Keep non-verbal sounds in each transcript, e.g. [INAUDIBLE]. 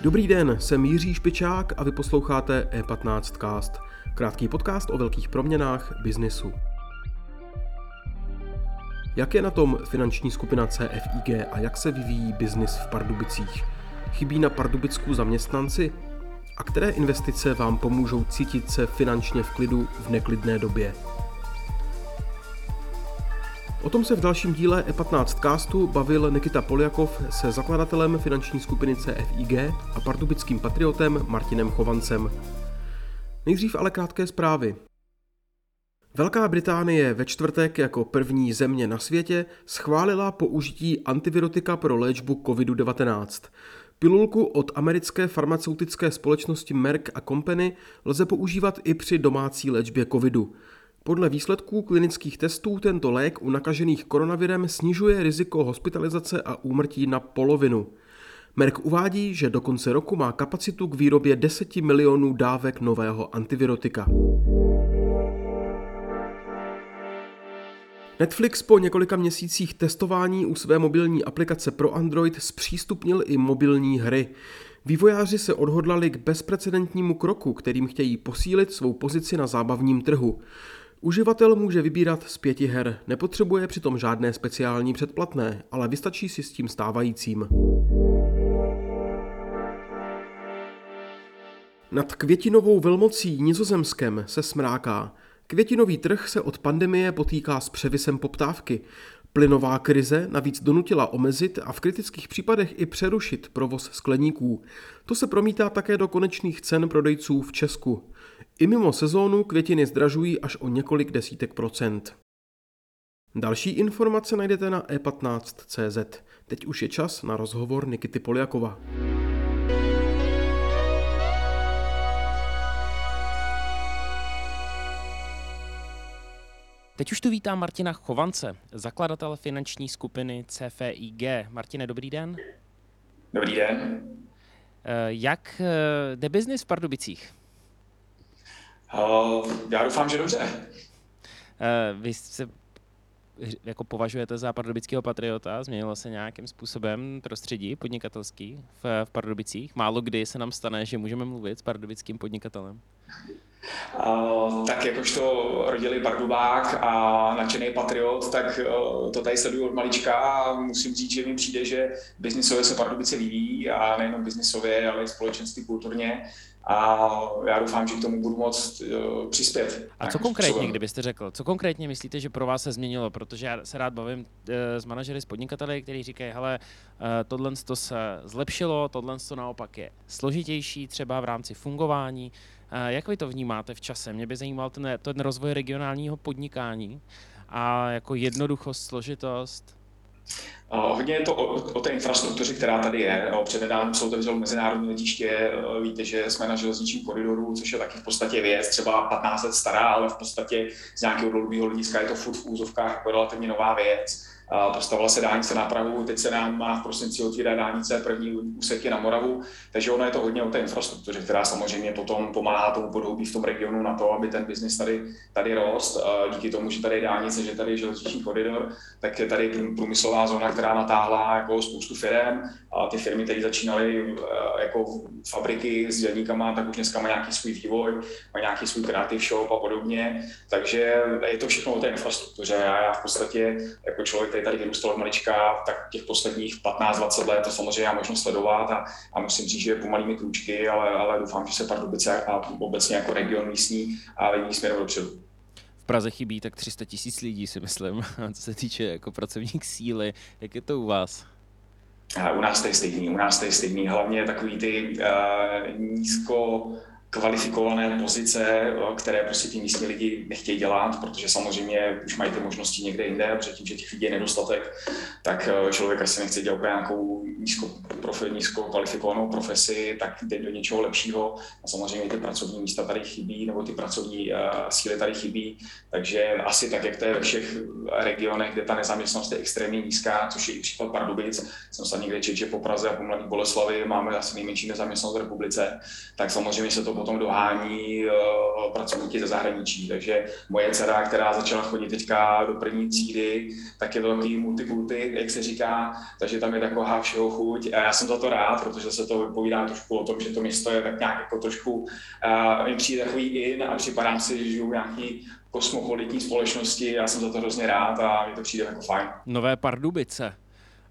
Dobrý den, jsem Jiří Špičák a vy posloucháte E15 Cast, krátký podcast o velkých proměnách biznisu. Jak je na tom finanční skupina CFIG a jak se vyvíjí biznis v Pardubicích? Chybí na Pardubicku zaměstnanci? A které investice vám pomůžou cítit se finančně v klidu v neklidné době? O tom se v dalším díle E15 castu bavil Nikita Poljakov se zakladatelem finanční skupiny CFIG a pardubickým patriotem Martinem Chovancem. Nejdřív ale krátké zprávy. Velká Británie ve čtvrtek jako první země na světě schválila použití antivirotika pro léčbu COVID-19. Pilulku od americké farmaceutické společnosti Merck a Company lze používat i při domácí léčbě covidu. Podle výsledků klinických testů tento lék u nakažených koronavirem snižuje riziko hospitalizace a úmrtí na polovinu. Merck uvádí, že do konce roku má kapacitu k výrobě 10 milionů dávek nového antivirotika. Netflix po několika měsících testování u své mobilní aplikace pro Android zpřístupnil i mobilní hry. Vývojáři se odhodlali k bezprecedentnímu kroku, kterým chtějí posílit svou pozici na zábavním trhu. Uživatel může vybírat z pěti her, nepotřebuje přitom žádné speciální předplatné, ale vystačí si s tím stávajícím. Nad květinovou velmocí nizozemskem se smráká. Květinový trh se od pandemie potýká s převisem poptávky. Plynová krize navíc donutila omezit a v kritických případech i přerušit provoz skleníků. To se promítá také do konečných cen prodejců v Česku. I mimo sezónu květiny zdražují až o několik desítek procent. Další informace najdete na e15.cz. Teď už je čas na rozhovor Nikity Poliakova. Teď už tu vítám Martina Chovance, zakladatel finanční skupiny CFIG. Martine, dobrý den. Dobrý den. Eh, jak eh, jde biznis v Pardubicích? Uh, já doufám, že dobře. Uh, vy se jako považujete za pardubického patriota? Změnilo se nějakým způsobem prostředí podnikatelský v, v Pardubicích? Málo kdy se nám stane, že můžeme mluvit s pardubickým podnikatelem. Uh, tak jakožto rodilý Pardubák a nadšený patriot, tak uh, to tady sleduju od malička a musím říct, že mi přijde, že biznisově se Pardubice vyvíjí a nejenom biznisově, ale i společenství kulturně a já doufám, že k tomu budu moct uh, přispět. A co konkrétně, způsobem. kdybyste řekl, co konkrétně myslíte, že pro vás se změnilo? Protože já se rád bavím uh, s manažery, s podnikateli, kteří říkají, hele, uh, tohle to se zlepšilo, tohle to naopak je složitější, třeba v rámci fungování. Uh, jak vy to vnímáte v čase? Mě by zajímal ten, ten rozvoj regionálního podnikání a jako jednoduchost, složitost. Hodně je to o, o té infrastruktuře, která tady je. Přednedávno jsou to mezinárodní letiště, víte, že jsme na železničním koridoru, což je taky v podstatě věc, třeba 15 let stará, ale v podstatě z nějakého dlouhodobého hlediska je to furt v úzovkách jako relativně nová věc Postavila se dálnice na Prahu, teď se nám má v prosinci otvírá dálnice první úseky na Moravu, takže ono je to hodně o té infrastruktuře, která samozřejmě potom pomáhá tomu podhoubí v tom regionu na to, aby ten biznis tady, tady rost. Díky tomu, že tady je dálnice, že tady je železniční koridor, tak je tady průmyslová zóna, která natáhla jako spoustu firm a ty firmy, které začínaly eh, jako fabriky s dělníkama, tak už dneska má nějaký svůj vývoj, má nějaký svůj creative shop a podobně, takže je to všechno o té infrastruktuře. A já v podstatě jako člověk, který tady vyrůstal od malička, tak těch posledních 15-20 let to samozřejmě já možno sledovat a, a musím říct, že pomalými krůčky, ale, ale doufám, že se Pardubice a obecně jako region místní a vyvíjí směrem dopředu. V Praze chybí tak 300 tisíc lidí, si myslím, [LAUGHS] co se týče jako pracovník síly. Jak je to u vás? U nás to je stejný, u nás to je stejný. Hlavně takový ty uh, nízko kvalifikované pozice, které prostě ty místní lidi nechtějí dělat, protože samozřejmě už mají ty možnosti někde jinde, předtím, že těch lidí je nedostatek, tak člověk asi nechce dělat nějakou nízko, profi, nízko kvalifikovanou profesi, tak jde do něčeho lepšího. A samozřejmě ty pracovní místa tady chybí, nebo ty pracovní uh, síly tady chybí, takže asi tak, jak to je ve všech regionech, kde ta nezaměstnanost je extrémně nízká, což je i případ Pardubic. Jsem se někde čet, že po Praze a po Mladé Boleslavy máme asi nejmenší nezaměstnanost v republice, tak samozřejmě se to potom dohání uh, pracovníky ze zahraničí. Takže moje dcera, která začala chodit teďka do první třídy, tak je to takový multikulty, jak se říká, takže tam je taková všeho chuť a já jsem za to rád, protože se to vypovídá trošku o tom, že to město je tak nějak jako trošku, uh, mi přijde takový in a připadám si, že žiju nějaký kosmopolitní společnosti, já jsem za to hrozně rád a mi to přijde jako fajn. Nové Pardubice.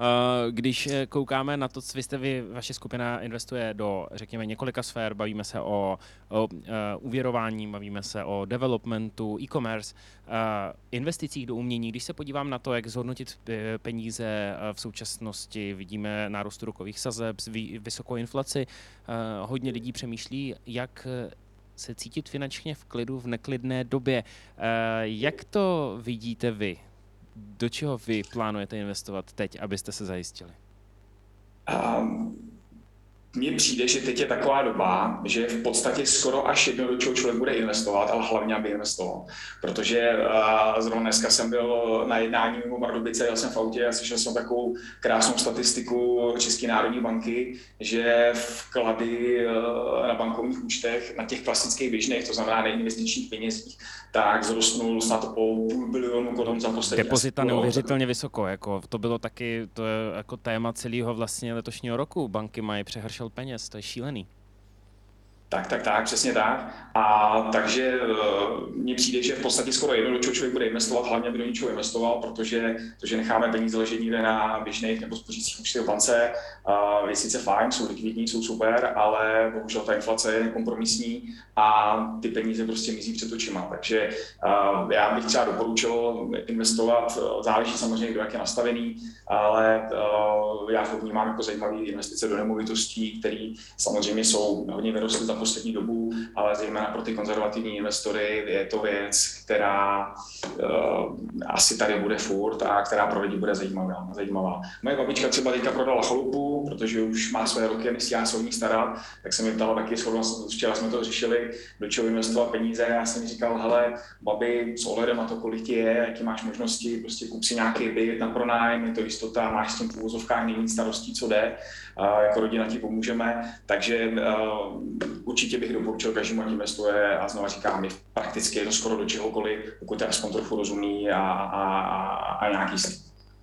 Eh, když eh, koukáme na to, co vy jste vy, vaše skupina investuje do, řekněme, několika sfér, bavíme se o, o uvěrování, bavíme se o developmentu, e-commerce, investicích do umění. Když se podívám na to, jak zhodnotit peníze v současnosti, vidíme nárůst rukových sazeb, vysokou inflaci, hodně lidí přemýšlí, jak se cítit finančně v klidu v neklidné době. Jak to vidíte vy? Do čeho vy plánujete investovat teď, abyste se zajistili? Um, mně přijde, že teď je taková doba, že v podstatě skoro až jedno, do čeho člověk bude investovat, ale hlavně, aby investoval. Protože uh, zrovna dneska jsem byl na jednání mimo Bardobice, jel jsem v autě a slyšel jsem takovou krásnou statistiku České národní banky, že vklady uh, na bankovních účtech, na těch klasických běžných, to znamená neinvestičních penězích, tak zrostnul snad o půl bilionu korun za poslední. Depozita neuvěřitelně vysoko, jako to bylo taky to je jako téma celého vlastně letošního roku. Banky mají přehršel peněz, to je šílený. Tak, tak, tak, přesně tak. A takže uh, mně přijde, že v podstatě skoro jedno, do čeho člověk bude investovat, hlavně aby do něčeho investoval, protože to, že necháme peníze ležet někde na běžných nebo spořících účtech v bance, je sice fajn, jsou likvidní, jsou super, ale bohužel ta inflace je nekompromisní a ty peníze prostě mizí před očima. Takže uh, já bych třeba doporučil investovat, záleží samozřejmě, kdo jak je nastavený, ale uh, já to vnímám jako zajímavé investice do nemovitostí, které samozřejmě jsou hodně vyrostly za poslední dobu, ale zejména pro ty konzervativní investory je to věc, která uh, asi tady bude furt a která pro lidi bude zajímavá. zajímavá. Moje babička třeba teďka prodala chalupu, protože už má své roky a nestihá se o ní starat, tak jsem mi ptala taky, včera jsme to řešili, do čeho investovat peníze. Já jsem říkal, hele, babi, s ohledem na to, kolik ti je, jaký máš možnosti, prostě kup si nějaký byt na pronájem, je to jistota, máš s tím v nejvíc starostí, co jde, a jako rodina ti pomůžeme, takže uh, určitě bych doporučil každému, ať investuje a znovu říkám, prakticky je to skoro do čehokoliv, pokud je aspoň trochu rozumí a, a, a, a nějaký.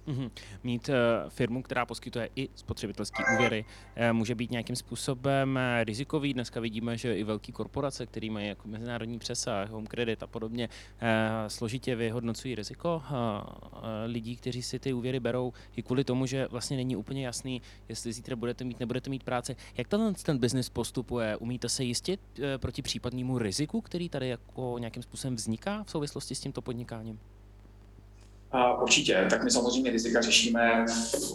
Mm-hmm. Mít uh, firmu, která poskytuje i spotřebitelské úvěry, uh, může být nějakým způsobem uh, rizikový. Dneska vidíme, že i velké korporace, které mají jako mezinárodní přesah, home credit a podobně, uh, složitě vyhodnocují riziko uh, uh, lidí, kteří si ty úvěry berou i kvůli tomu, že vlastně není úplně jasný, jestli zítra budete mít, nebudete mít práce. Jak ten, ten biznis postupuje? Umíte se jistit uh, proti případnému riziku, který tady jako nějakým způsobem vzniká v souvislosti s tímto podnikáním? A určitě, tak my samozřejmě rizika řešíme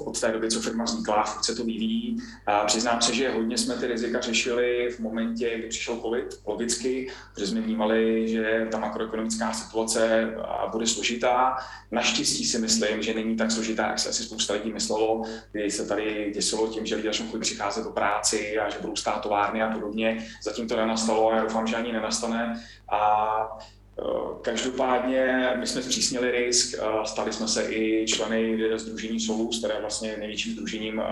od té doby, co firma vznikla, se to vyvíjí. A přiznám se, že hodně jsme ty rizika řešili v momentě, kdy přišel COVID, logicky, protože jsme vnímali, že ta makroekonomická situace bude složitá. Naštěstí si myslím, že není tak složitá, jak se asi spousta lidí myslelo, kdy se tady děsilo tím, že lidé začnou chodit přicházet do práci a že budou stát továrny a podobně. Zatím to nenastalo a já doufám, že ani nenastane. A každopádně my jsme zpřísnili risk, stali jsme se i členy Združení Solus, které je vlastně největším združením eh,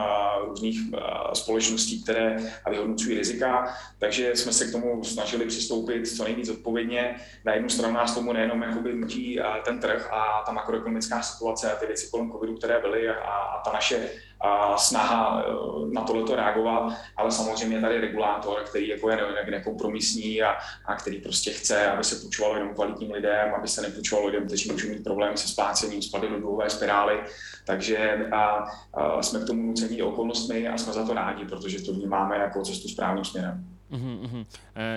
různých eh, společností, které vyhodnocují rizika, takže jsme se k tomu snažili přistoupit co nejvíc odpovědně. Na jednu stranu nás tomu nejenom jakoby nutí ten trh a ta makroekonomická situace a ty věci kolem covidu, které byly a, a ta naše a snaha eh, na tohleto reagovat, ale samozřejmě je tady regulátor, který jako je nekompromisní a, a který prostě chce, aby se půjčovalo jenom kvalitním lidem, aby se nepůjčovalo lidem, kteří můžou mít problémy se splácením, spadly do dluhové spirály. Takže a, a jsme k tomu nucení okolnostmi a jsme za to rádi, protože to vnímáme jako cestu správným směrem. Uhum,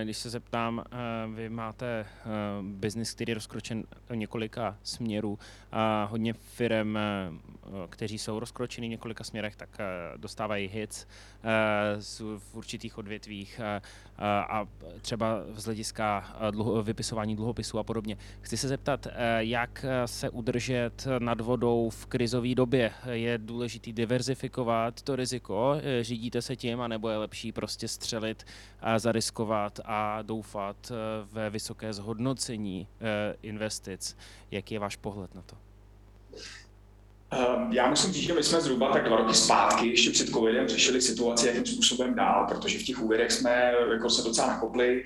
Když se zeptám, eh, vy máte eh, biznis, který je rozkročen několika směrů a hodně firm, eh, kteří jsou rozkročený v několika směrech, tak dostávají hits v určitých odvětvích a třeba z hlediska vypisování dluhopisů a podobně. Chci se zeptat, jak se udržet nad vodou v krizové době? Je důležité diverzifikovat to riziko? Řídíte se tím, anebo je lepší prostě střelit zariskovat a doufat eh, ve vysoké zhodnocení eh, investic. Jaký je váš pohled na to? Ehm, já musím říct, že my jsme zhruba tak dva roky zpátky, ještě před covidem, řešili situaci, jakým způsobem dál, protože v těch úvěrech jsme jako se docela nakopli,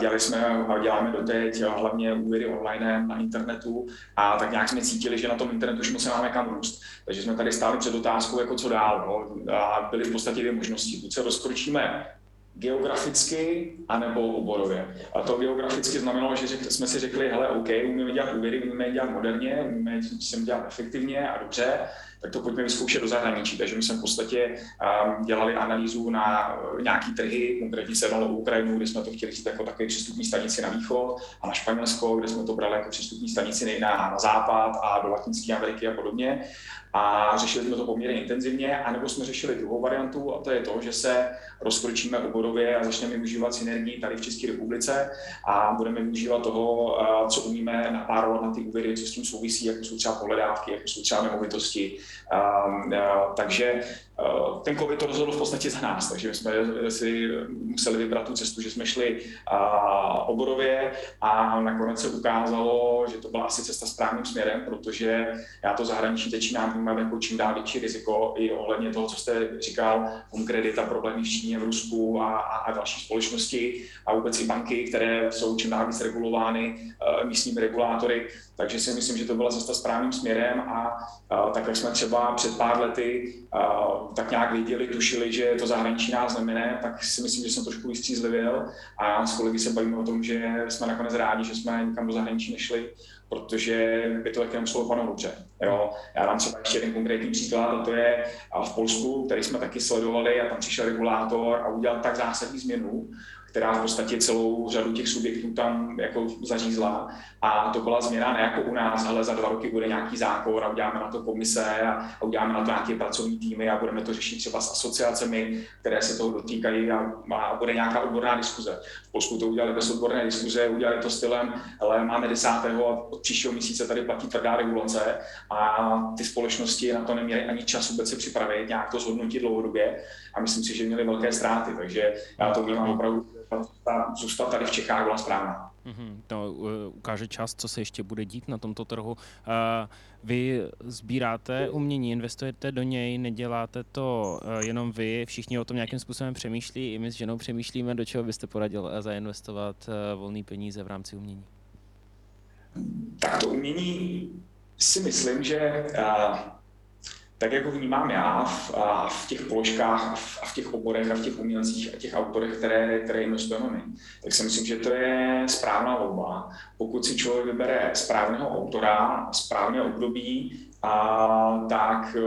dělali jsme a děláme doteď hlavně úvěry online na internetu a tak nějak jsme cítili, že na tom internetu už se máme kam růst. Takže jsme tady stáli před otázkou, jako co dál. No? A byly v podstatě dvě možnosti. Buď se rozkročíme geograficky anebo oborově. A to geograficky znamenalo, že jsme si řekli, hele, OK, umíme dělat úvěry, umíme dělat moderně, umíme sem dělat efektivně a dobře, tak to pojďme vyzkoušet do zahraničí. Takže my jsme v podstatě um, dělali analýzu na uh, nějaký trhy, konkrétně se jednalo o Ukrajinu, kde jsme to chtěli říct jako takový přístupní stanici na východ, a na Španělsko, kde jsme to brali jako přístupní stanici na, na západ a do Latinské Ameriky a podobně a řešili jsme to poměrně intenzivně, anebo jsme řešili druhou variantu a to je to, že se rozkročíme oborově a začneme využívat synergii tady v České republice a budeme využívat toho, co umíme napárovat na ty úvěry, co s tím souvisí, jako jsou třeba pohledávky, jako jsou třeba nemovitosti. Takže ten COVID to rozhodl v podstatě za nás, takže my jsme si museli vybrat tu cestu, že jsme šli oborově a nakonec se ukázalo, že to byla asi cesta správným směrem, protože já to zahraničí teď vnímám jako čím dál větší riziko i ohledně toho, co jste říkal, kredit a problémy v Číně, v Rusku a, a, a další společnosti a vůbec i banky, které jsou čím dál víc regulovány uh, místními regulátory. Takže si myslím, že to byla cesta správným směrem a uh, tak, jak jsme třeba před pár lety uh, tak nějak viděli, tušili, že to zahraničí nás nemine, tak si myslím, že jsem trošku vystřízlivěl a s kolegy se bavíme o tom, že jsme nakonec rádi, že jsme nikam do zahraničí nešli, protože by to také muselo dopadnout dobře. Jo. Já dám třeba ještě jeden konkrétní příklad, a to je v Polsku, který jsme taky sledovali a tam přišel regulátor a udělal tak zásadní změnu, která v podstatě celou řadu těch subjektů tam jako zařízla. A to byla změna ne jako u nás, ale za dva roky bude nějaký zákon a uděláme na to komise a, uděláme na to nějaké pracovní týmy a budeme to řešit třeba s asociacemi, které se toho dotýkají a, a bude nějaká odborná diskuze. V Polsku to udělali bez odborné diskuze, udělali to stylem, ale máme desátého a od příštího měsíce tady platí tvrdá regulace a ty společnosti na to neměly ani čas vůbec se připravit, nějak to zhodnotit dlouhodobě a myslím si, že měli velké ztráty, takže já to vnímám opravdu ta zůstat tady v Čechách byla správná. Mm-hmm. To uh, ukáže čas, co se ještě bude dít na tomto trhu. Uh, vy sbíráte umění, investujete do něj, neděláte to uh, jenom vy, všichni o tom nějakým způsobem přemýšlí, i my s ženou přemýšlíme, do čeho byste poradil zainvestovat volné peníze v rámci umění. Tak to umění si myslím, že tak jak ho vnímám já v, a v těch položkách a v těch oborech a v těch umělcích a těch autorech, které, které investujeme my, tak si myslím, že to je správná volba. Pokud si člověk vybere správného autora, správné období, a tak e,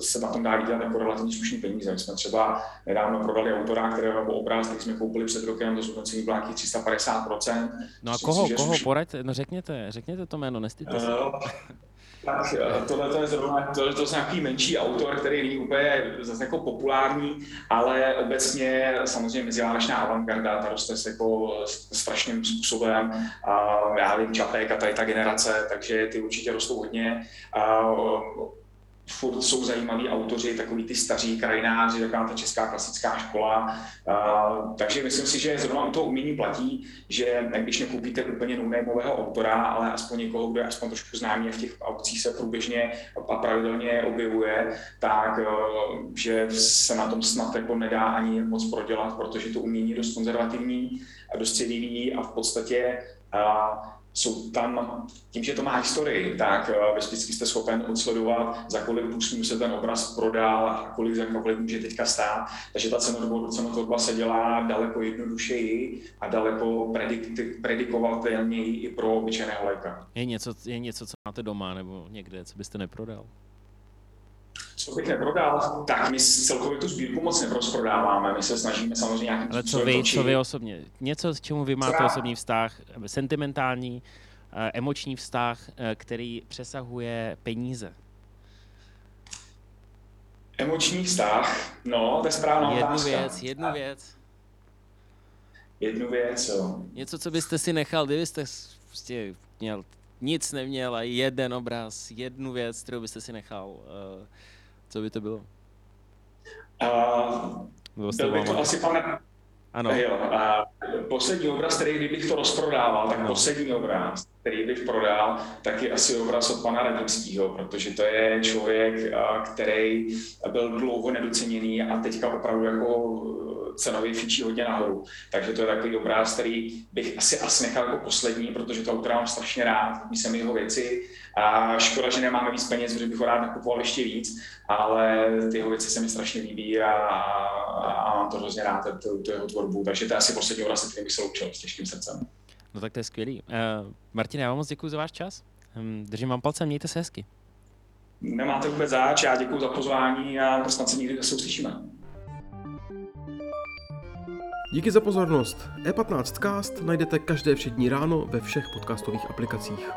se na tom dá vydělat jako relativně slušný peníze. My jsme třeba nedávno prodali autora, kterého obraz, který jsme koupili před rokem, to zhodnocení bylo 350%. No a koho, koho poraďte, no řekněte, řekněte to jméno, nestyďte se. Uh, tak eh, tohle to je zrovna tohle to je nějaký menší autor, který není úplně zase jako populární, ale obecně samozřejmě meziválečná avantgarda, ta roste se jako strašným způsobem. Já vím, Čapek a tady ta generace, takže ty určitě rostou hodně. Furt jsou zajímaví autoři, takový ty staří krajináři, taková ta česká klasická škola. Takže myslím si, že zrovna u toho umění platí, že když nekoupíte úplně no autora, ale aspoň někoho, kdo je aspoň trošku známý a v těch aukcích se průběžně a pravidelně objevuje, tak uh, že se na tom snad jako nedá ani moc prodělat, protože to umění je dost konzervativní a dost se vyvíjí a v podstatě uh, jsou tam, tím, že to má historii, tak uh, vždycky jste schopen odsledovat, za kolik průsmů se ten obraz prodal a kolik, za kolik může teďka stát. Takže ta cenotvorba, cenotvorba se dělá daleko jednodušeji a daleko predik, predikovatelněji i pro obyčejného léka. Je něco, je něco, co máte doma nebo někde, co byste neprodal? Co bych neprodal, tak my celkově tu sbírku moc neprosprodáváme. My se snažíme samozřejmě nějakým Ale co vy, co vy osobně? Něco, s čemu vy máte osobní vztah, sentimentální, eh, emoční vztah, eh, který přesahuje peníze? Emoční vztah? No, to je správná jednu otázka. Věc, jednu věc. Jednu věc, jo. Něco, co byste si nechal, kdybyste prostě měl nic neměl a jeden obraz, jednu věc, kterou byste si nechal. Uh, co by to bylo? Uh, byl by to asi pan... Ano. Jo, uh, poslední obraz, který kdybych to rozprodával, tak no. poslední obraz, který bych prodal, tak je asi obraz od pana Radimského, protože to je člověk, který byl dlouho nedoceněný a teďka opravdu jako cenově fičí hodně nahoru. Takže to je takový obraz, který bych asi, asi nechal jako poslední, protože to autora mám strašně rád, mi se mi jeho věci. A škoda, že nemáme víc peněz, protože bych ho rád nakupoval ještě víc, ale ty jeho věci se mi strašně líbí a, a mám to hrozně rád, tu jeho tvorbu. Takže to je asi poslední obraz, který bych se loučil s těžkým srdcem. No tak to je skvělý. Uh, Martin, já vám moc děkuji za váš čas. Um, držím vám palce, mějte se hezky. Nemáte vůbec záč, já děkuji za pozvání a snad se někdy zase uslyšíme. Díky za pozornost. E15cast najdete každé všední ráno ve všech podcastových aplikacích.